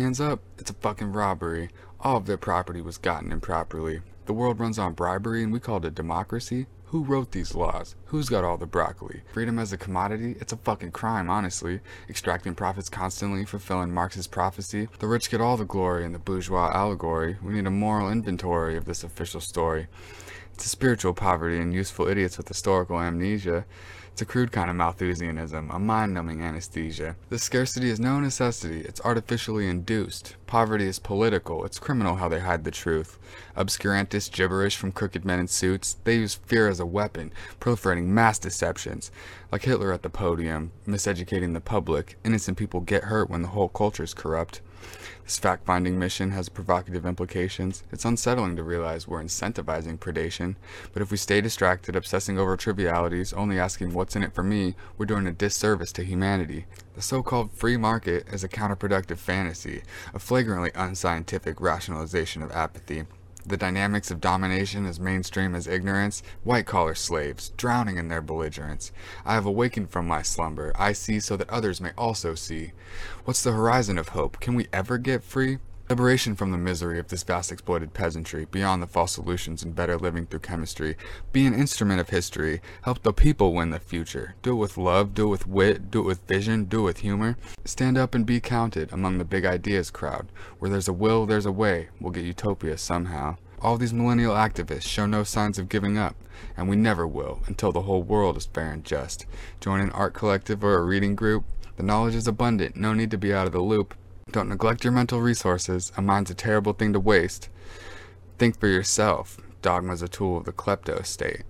Hands up, it's a fucking robbery. All of their property was gotten improperly. The world runs on bribery and we call it democracy? Who wrote these laws? Who's got all the broccoli? Freedom as a commodity? It's a fucking crime, honestly. Extracting profits constantly, fulfilling Marx's prophecy. The rich get all the glory in the bourgeois allegory. We need a moral inventory of this official story. It's a spiritual poverty and useful idiots with historical amnesia. It's a crude kind of Malthusianism, a mind-numbing anesthesia. The scarcity is no necessity, it's artificially induced. Poverty is political, it's criminal how they hide the truth. Obscurantist gibberish from crooked men in suits, they use fear as a weapon, proliferating mass deceptions. Like Hitler at the podium, miseducating the public, innocent people get hurt when the whole culture is corrupt. This fact finding mission has provocative implications. It's unsettling to realize we're incentivizing predation, but if we stay distracted, obsessing over trivialities, only asking what's in it for me, we're doing a disservice to humanity. The so called free market is a counterproductive fantasy, a flagrantly unscientific rationalization of apathy. The dynamics of domination as mainstream as ignorance, white collar slaves, drowning in their belligerence. I have awakened from my slumber. I see so that others may also see. What's the horizon of hope? Can we ever get free? Liberation from the misery of this vast exploited peasantry, beyond the false solutions and better living through chemistry. Be an instrument of history. Help the people win the future. Do it with love, do it with wit, do it with vision, do it with humor. Stand up and be counted among the big ideas crowd. Where there's a will, there's a way. We'll get utopia somehow. All these millennial activists show no signs of giving up, and we never will until the whole world is fair and just. Join an art collective or a reading group. The knowledge is abundant, no need to be out of the loop. Don't neglect your mental resources. A mind's a terrible thing to waste. Think for yourself. Dogma's a tool of the klepto state.